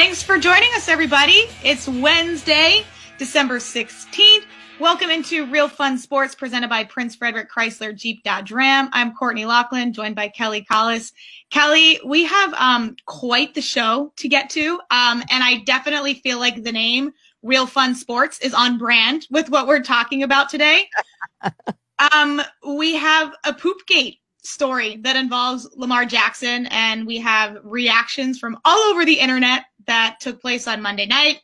Thanks for joining us, everybody. It's Wednesday, December 16th. Welcome into Real Fun Sports presented by Prince Frederick Chrysler Jeep Dodge Ram. I'm Courtney Lachlan, joined by Kelly Collis. Kelly, we have um, quite the show to get to, um, and I definitely feel like the name Real Fun Sports is on brand with what we're talking about today. um, we have a Poopgate story that involves Lamar Jackson, and we have reactions from all over the internet that took place on Monday night,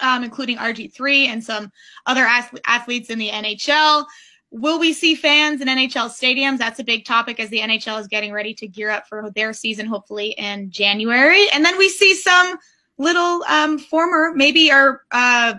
um, including RG3 and some other athletes in the NHL. Will we see fans in NHL stadiums? That's a big topic as the NHL is getting ready to gear up for their season, hopefully in January. And then we see some little um, former, maybe our uh,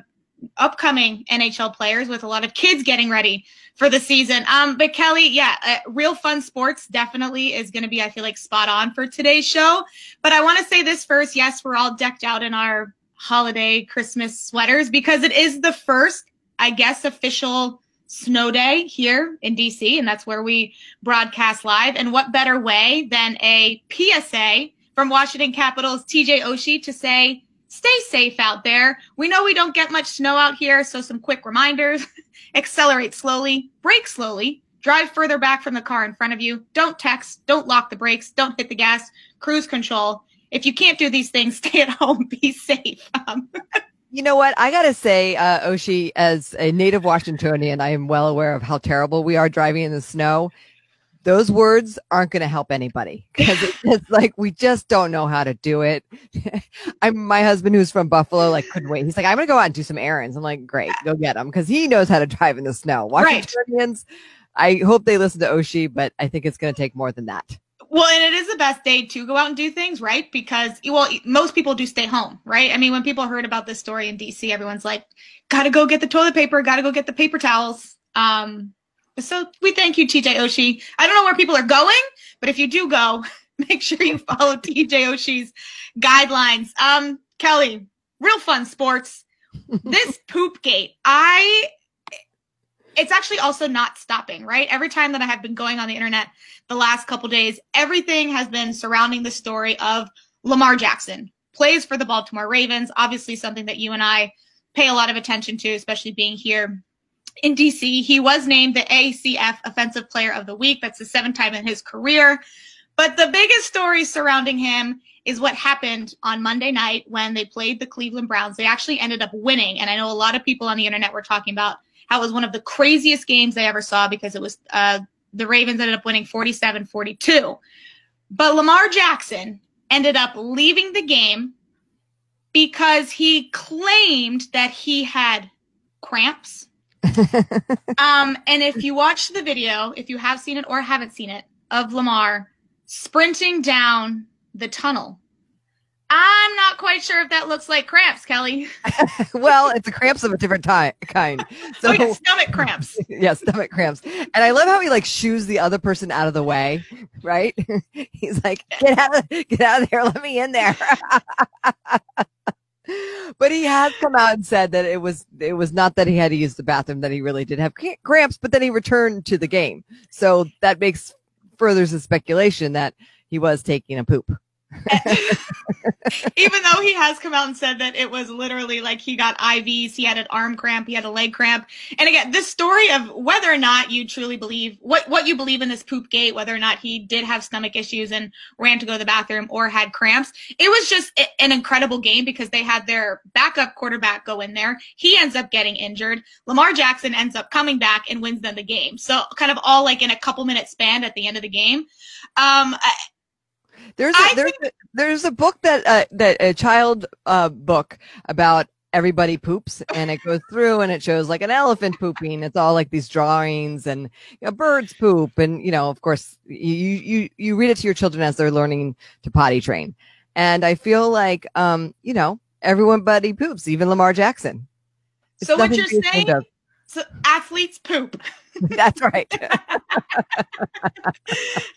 upcoming NHL players with a lot of kids getting ready for the season. Um, but Kelly, yeah, uh, real fun sports definitely is going to be, I feel like, spot on for today's show. But I want to say this first. Yes, we're all decked out in our holiday Christmas sweaters because it is the first, I guess, official snow day here in DC, and that's where we broadcast live. And what better way than a PSA from Washington Capitals TJ Oshie to say, stay safe out there. We know we don't get much snow out here, so some quick reminders. Accelerate slowly, brake slowly, drive further back from the car in front of you. Don't text, don't lock the brakes, don't hit the gas, cruise control. If you can't do these things, stay at home, be safe. Um, you know what? I got to say, uh, Oshie, as a native Washingtonian, I am well aware of how terrible we are driving in the snow those words aren't going to help anybody because it's like we just don't know how to do it. I'm my husband who's from Buffalo, like couldn't wait. He's like, I'm going to go out and do some errands. I'm like, great, go get him because he knows how to drive in the snow. Washingtonians, right. I hope they listen to Oshie, but I think it's going to take more than that. Well, and it is the best day to go out and do things, right? Because well, most people do stay home, right? I mean, when people heard about this story in DC, everyone's like, "Got to go get the toilet paper, got to go get the paper towels." Um, so we thank you, TJ Oshie. I don't know where people are going, but if you do go, make sure you follow TJ Oshie's guidelines. Um, Kelly, real fun sports. this poop gate, I it's actually also not stopping, right? Every time that I have been going on the internet the last couple days, everything has been surrounding the story of Lamar Jackson plays for the Baltimore Ravens. Obviously, something that you and I pay a lot of attention to, especially being here in DC. He was named the AFC Offensive Player of the Week. That's the seventh time in his career. But the biggest story surrounding him is what happened on Monday night when they played the Cleveland Browns. They actually ended up winning. And I know a lot of people on the internet were talking about how it was one of the craziest games they ever saw because it was uh, the Ravens ended up winning 47 42. But Lamar Jackson ended up leaving the game because he claimed that he had cramps um, and if you watch the video, if you have seen it or haven't seen it, of Lamar sprinting down the tunnel, I'm not quite sure if that looks like cramps, Kelly. well, it's a cramps of a different ty- kind. So oh, yeah, stomach cramps. yeah, stomach cramps. And I love how he like shoos the other person out of the way, right? He's like, "Get out of get out of there. Let me in there." But he has come out and said that it was it was not that he had to use the bathroom that he really did have cramps but then he returned to the game. So that makes furthers the speculation that he was taking a poop Even though he has come out and said that it was literally like he got IVs, he had an arm cramp, he had a leg cramp. And again, this story of whether or not you truly believe what, what you believe in this poop gate, whether or not he did have stomach issues and ran to go to the bathroom or had cramps, it was just an incredible game because they had their backup quarterback go in there. He ends up getting injured. Lamar Jackson ends up coming back and wins them the game. So kind of all like in a couple minute span at the end of the game. Um, there's a, there's a, there's a book that uh, that a child uh, book about everybody poops and it goes through and it shows like an elephant pooping. It's all like these drawings and you know, birds poop and you know of course you you you read it to your children as they're learning to potty train. And i feel like um you know everybody poops even lamar jackson. It's so what you're saying so athletes poop That's right.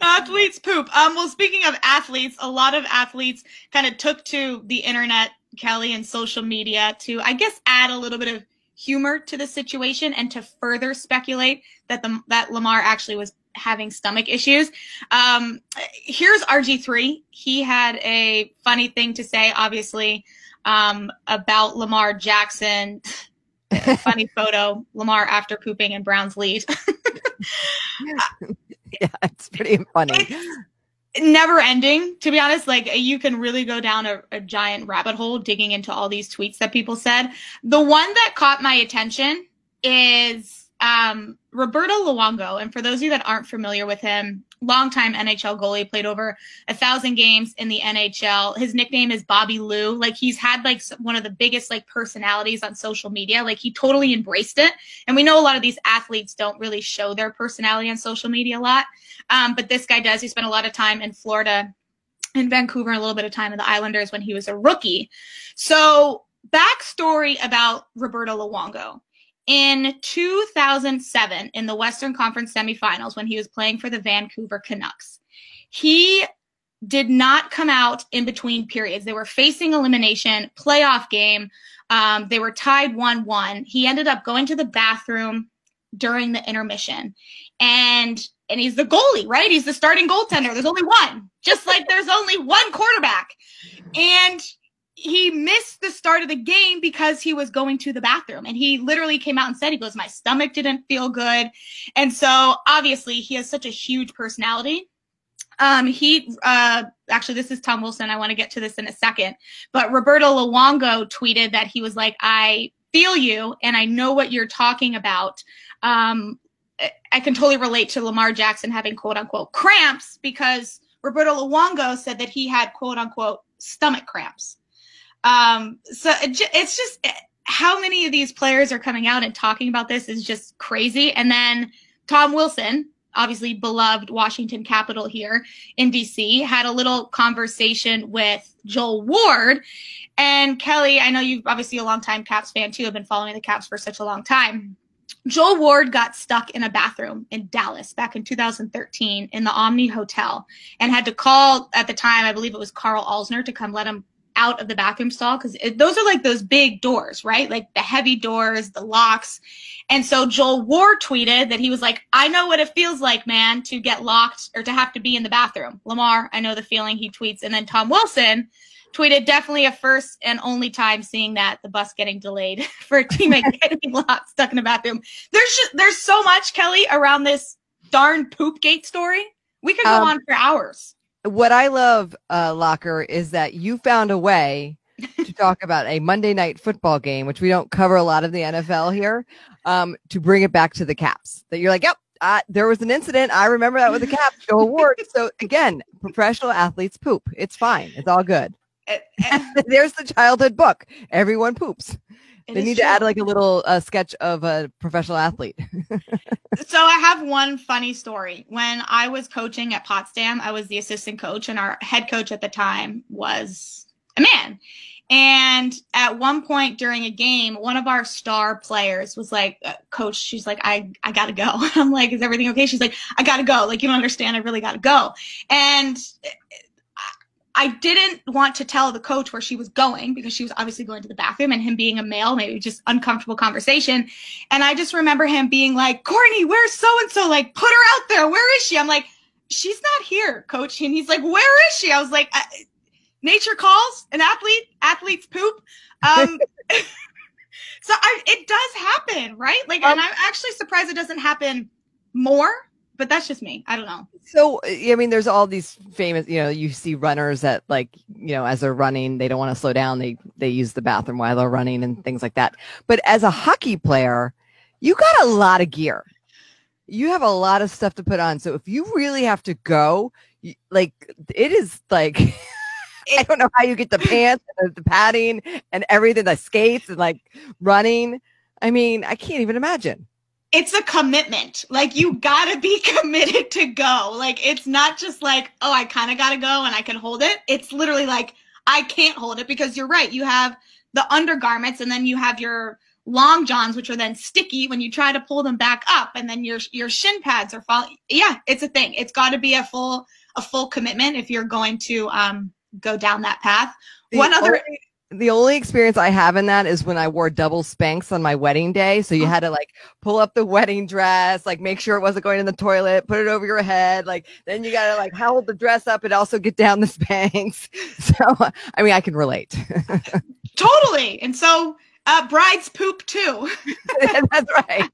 athletes poop. Um, well, speaking of athletes, a lot of athletes kind of took to the internet, Kelly, and social media to, I guess, add a little bit of humor to the situation and to further speculate that the that Lamar actually was having stomach issues. Um, here's RG3. He had a funny thing to say, obviously, um, about Lamar Jackson. Funny photo, Lamar after pooping in Browns lead. yeah, it's pretty funny. It's never ending, to be honest. Like you can really go down a, a giant rabbit hole digging into all these tweets that people said. The one that caught my attention is um, Roberto Luongo. And for those of you that aren't familiar with him, longtime NHL goalie, played over a thousand games in the NHL. His nickname is Bobby Lou. Like he's had like one of the biggest like personalities on social media. Like he totally embraced it. And we know a lot of these athletes don't really show their personality on social media a lot. Um, but this guy does. He spent a lot of time in Florida in Vancouver, a little bit of time in the Islanders when he was a rookie. So backstory about Roberto Luongo in 2007 in the Western Conference semifinals when he was playing for the Vancouver Canucks. He did not come out in between periods. They were facing elimination, playoff game. Um, they were tied 1 1. He ended up going to the bathroom during the intermission. And and he's the goalie, right? He's the starting goaltender. There's only one, just like there's only one quarterback. And he missed the start of the game because he was going to the bathroom. And he literally came out and said he goes my stomach didn't feel good. And so obviously he has such a huge personality. Um he uh actually this is tom wilson. I want to get to this in a second. But roberto luongo tweeted that he was like i feel you and i know what you're talking about. Um i can totally relate to lamar jackson having quote unquote cramps because roberto luongo said that he had quote unquote stomach cramps um, so it, it's just eh, how many of these players are coming out and talking about this is just crazy. And then Tom Wilson, obviously beloved Washington Capital here in DC, had a little conversation with Joel Ward. And Kelly, I know you've obviously a long time Caps fan too, have been following the Caps for such a long time. Joel Ward got stuck in a bathroom in Dallas back in 2013 in the Omni Hotel and had to call at the time, I believe it was Karl Alzner, to come let him out of the bathroom stall because those are like those big doors, right? Like the heavy doors, the locks. And so Joel Ward tweeted that he was like, I know what it feels like, man, to get locked or to have to be in the bathroom. Lamar, I know the feeling he tweets. And then Tom Wilson tweeted definitely a first and only time seeing that the bus getting delayed for a teammate getting locked, stuck in the bathroom. There's just, there's so much, Kelly, around this darn poop gate story. We could go um, on for hours what I love, uh, Locker, is that you found a way to talk about a Monday night football game, which we don't cover a lot of the NFL here, um, to bring it back to the Caps. That you're like, yep, uh, there was an incident. I remember that with the Caps. Joel Ward. So again, professional athletes poop. It's fine. It's all good. There's the childhood book. Everyone poops. It they need true. to add like a little uh, sketch of a professional athlete. so I have one funny story. When I was coaching at Potsdam, I was the assistant coach, and our head coach at the time was a man. And at one point during a game, one of our star players was like, uh, "Coach, she's like, I I gotta go." I'm like, "Is everything okay?" She's like, "I gotta go. Like, you don't understand. I really gotta go." And I didn't want to tell the coach where she was going because she was obviously going to the bathroom and him being a male, maybe just uncomfortable conversation. And I just remember him being like, Courtney, where's so and so? Like, put her out there. Where is she? I'm like, she's not here, coach. And he's like, where is she? I was like, nature calls an athlete, athletes poop. Um, so I, it does happen, right? Like, um, and I'm actually surprised it doesn't happen more but that's just me. I don't know. So, I mean, there's all these famous, you know, you see runners that like, you know, as they're running, they don't want to slow down. They, they use the bathroom while they're running and things like that. But as a hockey player, you got a lot of gear. You have a lot of stuff to put on. So if you really have to go, like it is like, I don't know how you get the pants and the padding and everything, the skates and like running. I mean, I can't even imagine it's a commitment. Like you gotta be committed to go. Like it's not just like, oh, I kind of gotta go and I can hold it. It's literally like I can't hold it because you're right. You have the undergarments and then you have your long johns, which are then sticky when you try to pull them back up, and then your your shin pads are falling. Yeah, it's a thing. It's got to be a full a full commitment if you're going to um go down that path. The One other. Only- the only experience I have in that is when I wore double Spanx on my wedding day. So you oh. had to like pull up the wedding dress, like make sure it wasn't going in the toilet, put it over your head. Like then you got to like hold the dress up and also get down the Spanx. So, I mean, I can relate. Totally. And so uh, brides poop too. That's right.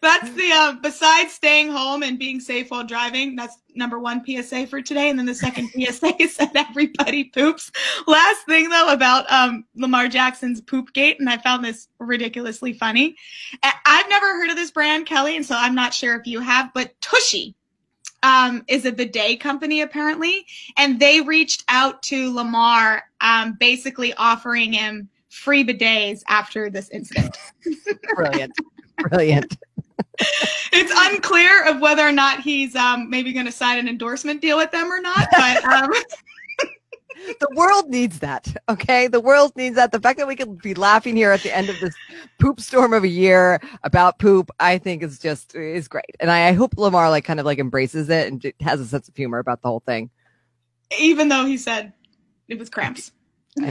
That's the uh, besides staying home and being safe while driving. That's number one PSA for today, and then the second PSA is that everybody poops. Last thing though about um, Lamar Jackson's poop gate, and I found this ridiculously funny. I've never heard of this brand, Kelly, and so I'm not sure if you have, but Tushy um, is a bidet company apparently, and they reached out to Lamar, um, basically offering him free bidets after this incident. Brilliant. Brilliant. it's unclear of whether or not he's um, maybe going to sign an endorsement deal with them or not. But um... the world needs that. Okay, the world needs that. The fact that we can be laughing here at the end of this poop storm of a year about poop, I think is just is great. And I, I hope Lamar like kind of like embraces it and has a sense of humor about the whole thing. Even though he said it was cramps.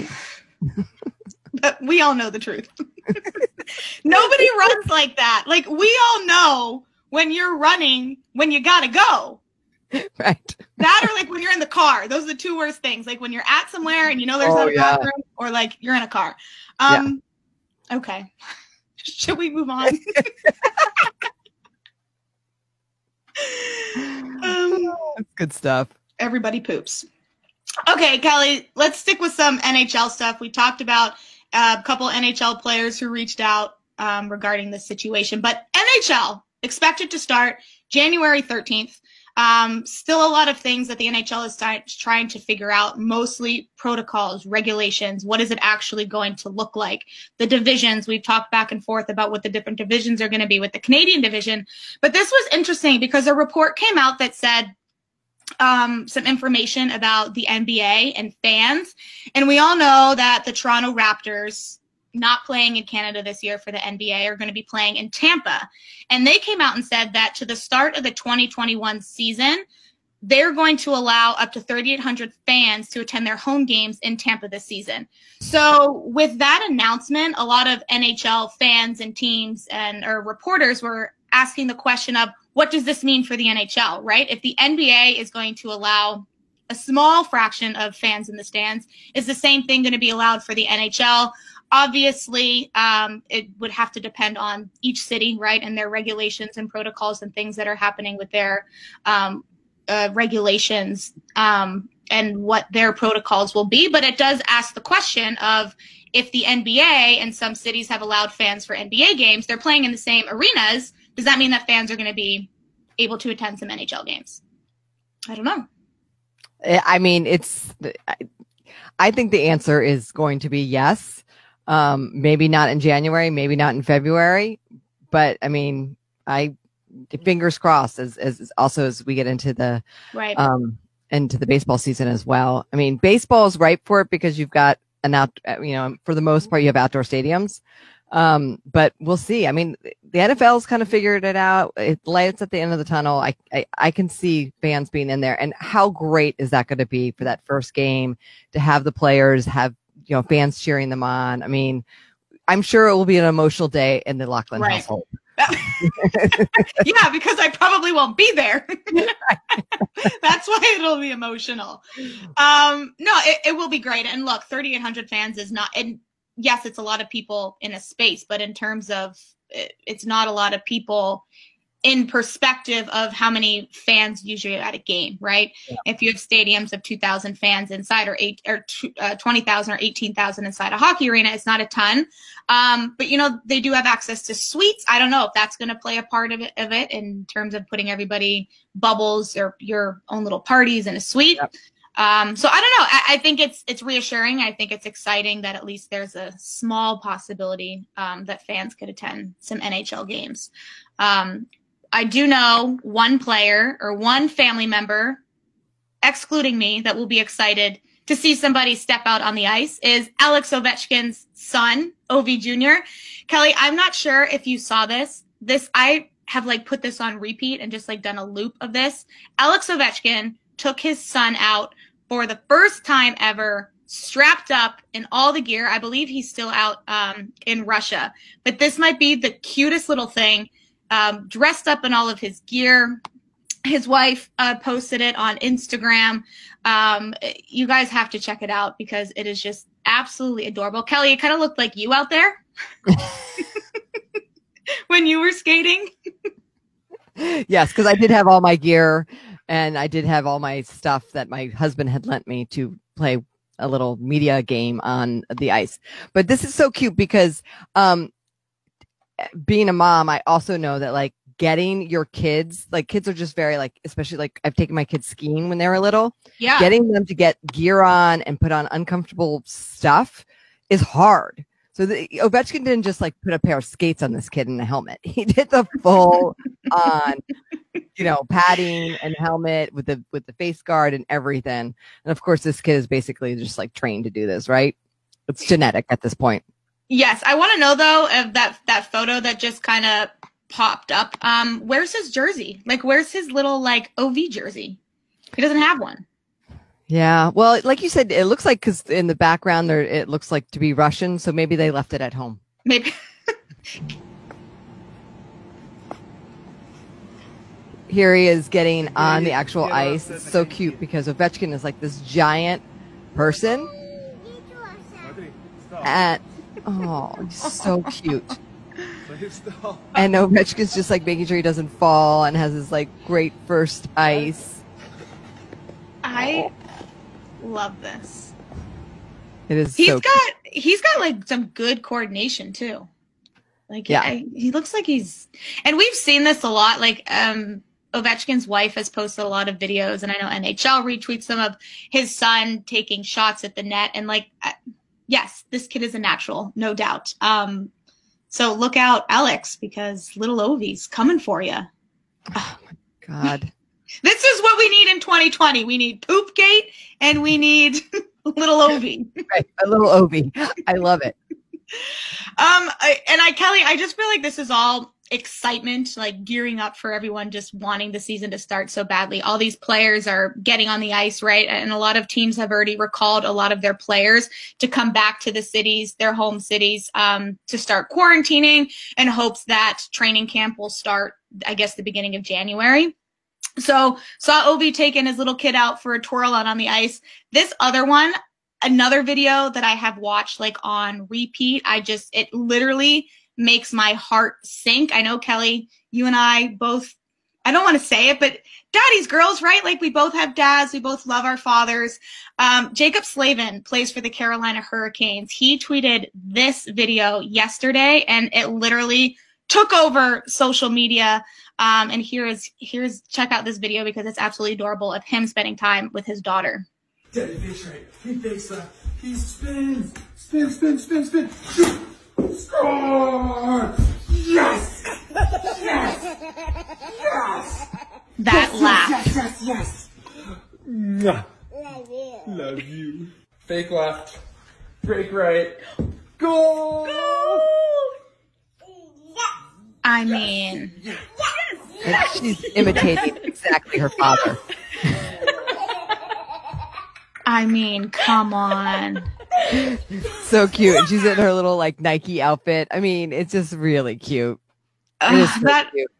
but we all know the truth. Nobody runs like that. Like we all know when you're running when you gotta go. Right. That or like when you're in the car. Those are the two worst things. Like when you're at somewhere and you know there's oh, no yeah. bathroom, or like you're in a car. Um yeah. okay. Should we move on? um, That's good stuff. Everybody poops. Okay, Kelly, let's stick with some NHL stuff. We talked about a couple NHL players who reached out um, regarding this situation. But NHL expected to start January 13th. Um, still a lot of things that the NHL is trying to figure out, mostly protocols, regulations. What is it actually going to look like? The divisions, we've talked back and forth about what the different divisions are going to be with the Canadian division. But this was interesting because a report came out that said um, some information about the NBA and fans. And we all know that the Toronto Raptors, not playing in Canada this year for the NBA, are going to be playing in Tampa. And they came out and said that to the start of the 2021 season, they're going to allow up to 3,800 fans to attend their home games in Tampa this season. So, with that announcement, a lot of NHL fans and teams and or reporters were asking the question of what does this mean for the NHL, right? If the NBA is going to allow a small fraction of fans in the stands, is the same thing going to be allowed for the NHL? Obviously, um, it would have to depend on each city, right, and their regulations and protocols and things that are happening with their um, uh, regulations um, and what their protocols will be. But it does ask the question of if the NBA and some cities have allowed fans for NBA games, they're playing in the same arenas does that mean that fans are going to be able to attend some NHL games? I don't know. I mean, it's. I think the answer is going to be yes. Um, maybe not in January, maybe not in February, but I mean, I fingers crossed as as also as we get into the right um into the baseball season as well. I mean, baseball is ripe for it because you've got an out, you know, for the most part, you have outdoor stadiums. Um, but we'll see. I mean, the NFL's kind of figured it out. It lights at the end of the tunnel. I, I, I can see fans being in there. And how great is that going to be for that first game to have the players have, you know, fans cheering them on? I mean, I'm sure it will be an emotional day in the Lachlan right. household. yeah, because I probably won't be there. That's why it'll be emotional. Um, no, it, it will be great. And look, 3,800 fans is not, and yes, it's a lot of people in a space, but in terms of it's not a lot of people in perspective of how many fans usually at a game, right? Yeah. If you have stadiums of 2,000 fans inside or eight or uh, 20,000 or 18,000 inside a hockey arena, it's not a ton. Um, but you know, they do have access to suites. I don't know if that's going to play a part of it, of it in terms of putting everybody bubbles or your own little parties in a suite. Yep. Um, so I don't know. I, I, think it's it's reassuring. I think it's exciting that at least there's a small possibility um, that fans could attend some NHL games. Um, I do know one player or one family member, excluding me, that will be excited to see somebody step out on the ice is Alex Ovechkin's son, Ovi Jr. Kelly, I'm not sure if you saw this. This I have like put this on repeat and just like done a loop of this. Alex Ovechkin took his son out for the first time ever strapped up in all the gear. I believe he's still out um, in Russia, but this might be the cutest little thing. Um, dressed up in all of his gear, his wife uh, posted it on Instagram. Um, you guys have to check it out because it is just absolutely adorable. Kelly, it kind of looked like you out there when you were skating. yes, because I did have all my gear and I did have all my stuff that my husband had lent me to play a little media game on the ice. But this is so cute because um, being a mom, I also know that like getting your kids, like kids are just very like, especially like I've taken my kids skiing when they were little. Yeah. Getting them to get gear on and put on uncomfortable stuff is hard. So the, Ovechkin didn't just like put a pair of skates on this kid and a helmet. He did the full on, you know, padding and helmet with the with the face guard and everything. And of course, this kid is basically just like trained to do this, right? It's genetic at this point. Yes, I want to know though of that that photo that just kind of popped up. Um, where's his jersey? Like, where's his little like OV jersey? He doesn't have one. Yeah. Well, like you said, it looks like because in the background there, it looks like to be Russian. So maybe they left it at home. Maybe. Here he is getting on the actual ice. It's so cute because Ovechkin is like this giant person. And oh, he's so cute. And Ovechkin's just like making sure he doesn't fall and has his like great first ice. I love this. It is. He's so got he's got like some good coordination too. Like Yeah. I, he looks like he's and we've seen this a lot. Like um Ovechkin's wife has posted a lot of videos, and I know NHL retweets some of his son taking shots at the net. And like, yes, this kid is a natural, no doubt. Um, so look out, Alex, because little Ovi's coming for you. Oh my god. This is what we need in 2020. We need Poopgate and we need little Ovi. Right, a little Ovi. I love it. Um, I, and I, Kelly, I just feel like this is all excitement, like gearing up for everyone just wanting the season to start so badly. All these players are getting on the ice, right? And a lot of teams have already recalled a lot of their players to come back to the cities, their home cities, um, to start quarantining in hopes that training camp will start, I guess, the beginning of January. So saw Ovi taking his little kid out for a twirl out on the ice. This other one, another video that I have watched like on repeat. I just, it literally makes my heart sink. I know Kelly, you and I both, I don't want to say it, but daddy's girls, right? Like we both have dads. We both love our fathers. Um, Jaccob Slavin plays for the Carolina Hurricanes. He tweeted this video yesterday and it literally took over social media. Um, and here is, here's, check out this video because it's absolutely adorable of him spending time with his daughter. Daddy fakes right. He fakes left. He spins. Spin, spin, spin, spin. Shoot. Score! Yes! Yes! Yes! That laugh. Yes, yes, yes! Mwah. Love you. Fake left. Break right. Goal! I mean, And she's imitating exactly her father. I mean, come on. So cute. And she's in her little like Nike outfit. I mean, it's just really cute. It is Ugh, so that cute.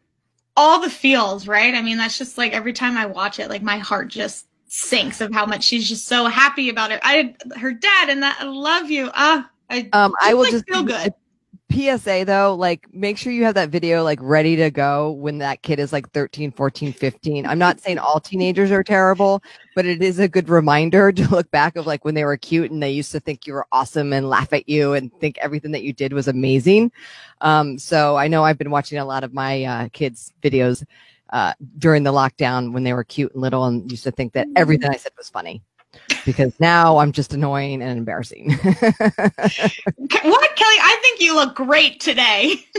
all the feels, right? I mean, that's just like every time I watch it, like my heart just sinks of how much she's just so happy about it. I her dad and that I love you. Ah, I Um, I will like, just feel good. PSA though, like make sure you have that video like ready to go when that kid is like 13, 14, 15. I'm not saying all teenagers are terrible, but it is a good reminder to look back of like when they were cute and they used to think you were awesome and laugh at you and think everything that you did was amazing. Um, so I know I've been watching a lot of my uh, kids' videos uh, during the lockdown when they were cute and little and used to think that everything I said was funny. Because now I'm just annoying and embarrassing. What, Kelly? I think you look great today.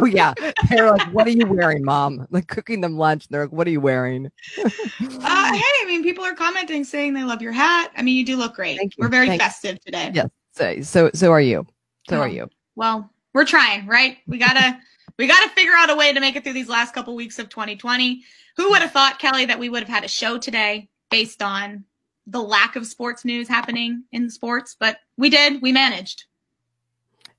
Oh yeah, they're like, "What are you wearing, mom?" Like cooking them lunch. They're like, "What are you wearing?" Uh, hey, I mean, people are commenting saying they love your hat. I mean, you do look great. Thank you. We're very Thank- festive today. Yes. So, so, so are you. So Oh. are you. Well, we're trying, right? We gotta we gotta figure out a way to make it through these last couple weeks of 2020. Who would have thought, Kelly, that we would have had a show today based on the lack of sports news happening in sports? But we did. We managed.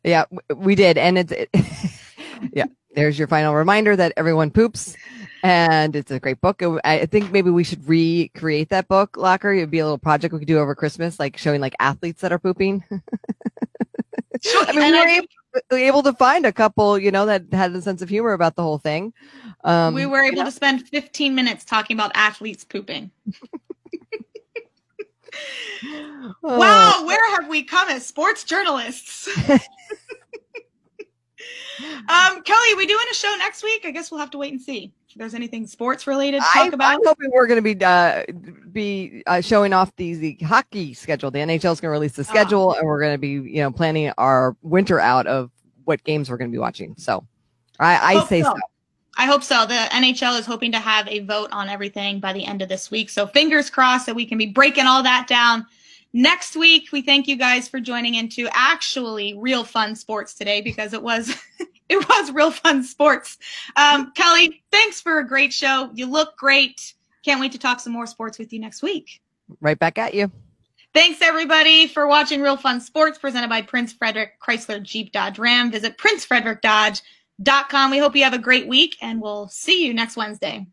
Yeah, we did, and it's it, yeah. There's your final reminder that everyone poops, and it's a great book. I think maybe we should recreate that book, Locker. It'd be a little project we could do over Christmas, like showing like athletes that are pooping. I mean, and we were think able, able to find a couple, you know, that had a sense of humor about the whole thing. Um, we were able yeah. to spend 15 minutes talking about athletes pooping. Oh. Wow, where have we come as sports journalists? um, Kelly, are we doing a show next week? I guess we'll have to wait and see if there's anything sports related to talk I, about. I'm hoping we're going to be uh, be uh, showing off the, the hockey schedule. The NHL is going to release the Ah. schedule, and we're going to be you know planning our winter out of what games we're going to be watching. So I, I say so. so. I hope so. The NHL is hoping to have a vote on everything by the end of this week. So fingers crossed that we can be breaking all that down next week. We thank you guys for joining into actually real fun sports today because it was it was real fun sports. Um, Kelly, thanks for a great show. You look great. Can't wait to talk some more sports with you next week. Right back at you. Thanks everybody for watching Real Fun Sports presented by Prince Frederick Chrysler Jeep Dodge Ram. Visit princefrederickdodge.com. We hope you have a great week and we'll see you next Wednesday.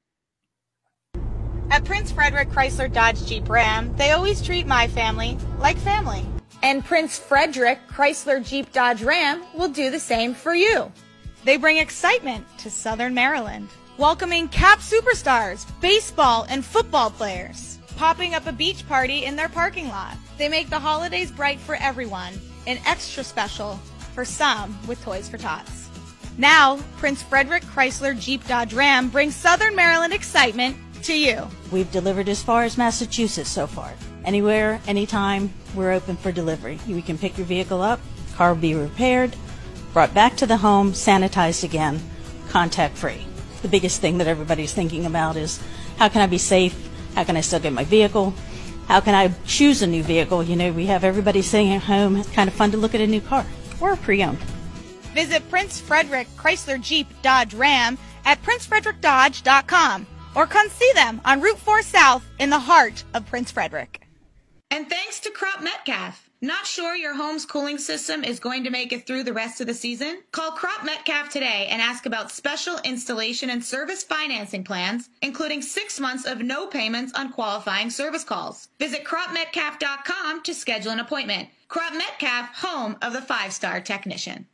At Prince Frederick Chrysler Dodge Jeep Ram, they always treat my family like family. And Prince Frederick Chrysler Jeep Dodge Ram will do the same for you. They bring excitement to Southern Maryland, welcoming cap superstars, baseball and football players, popping up a beach party in their parking lot. They make the holidays bright for everyone and extra special for some with Toys for Tots. Now, Prince Frederick Chrysler Jeep Dodge Ram brings Southern Maryland excitement to you. We've delivered as far as Massachusetts so far. Anywhere, anytime, we're open for delivery. We can pick your vehicle up, car will be repaired, brought back to the home, sanitized again, contact free. The biggest thing that everybody's thinking about is how can I be safe? How can I still get my vehicle? How can I choose a new vehicle? You know, we have everybody sitting at home. It's kind of fun to look at a new car or a pre owned. Visit Prince Frederick Chrysler Jeep Dodge Ram at princefrederickdodge.com or come see them on Route 4 South in the heart of Prince Frederick. And thanks to Crop Metcalf. Not sure your home's cooling system is going to make it through the rest of the season? Call Crop Metcalf today and ask about special installation and service financing plans, including six months of no payments on qualifying service calls. Visit cropmetcalf.com to schedule an appointment. Crop Metcalf, home of the five star technician.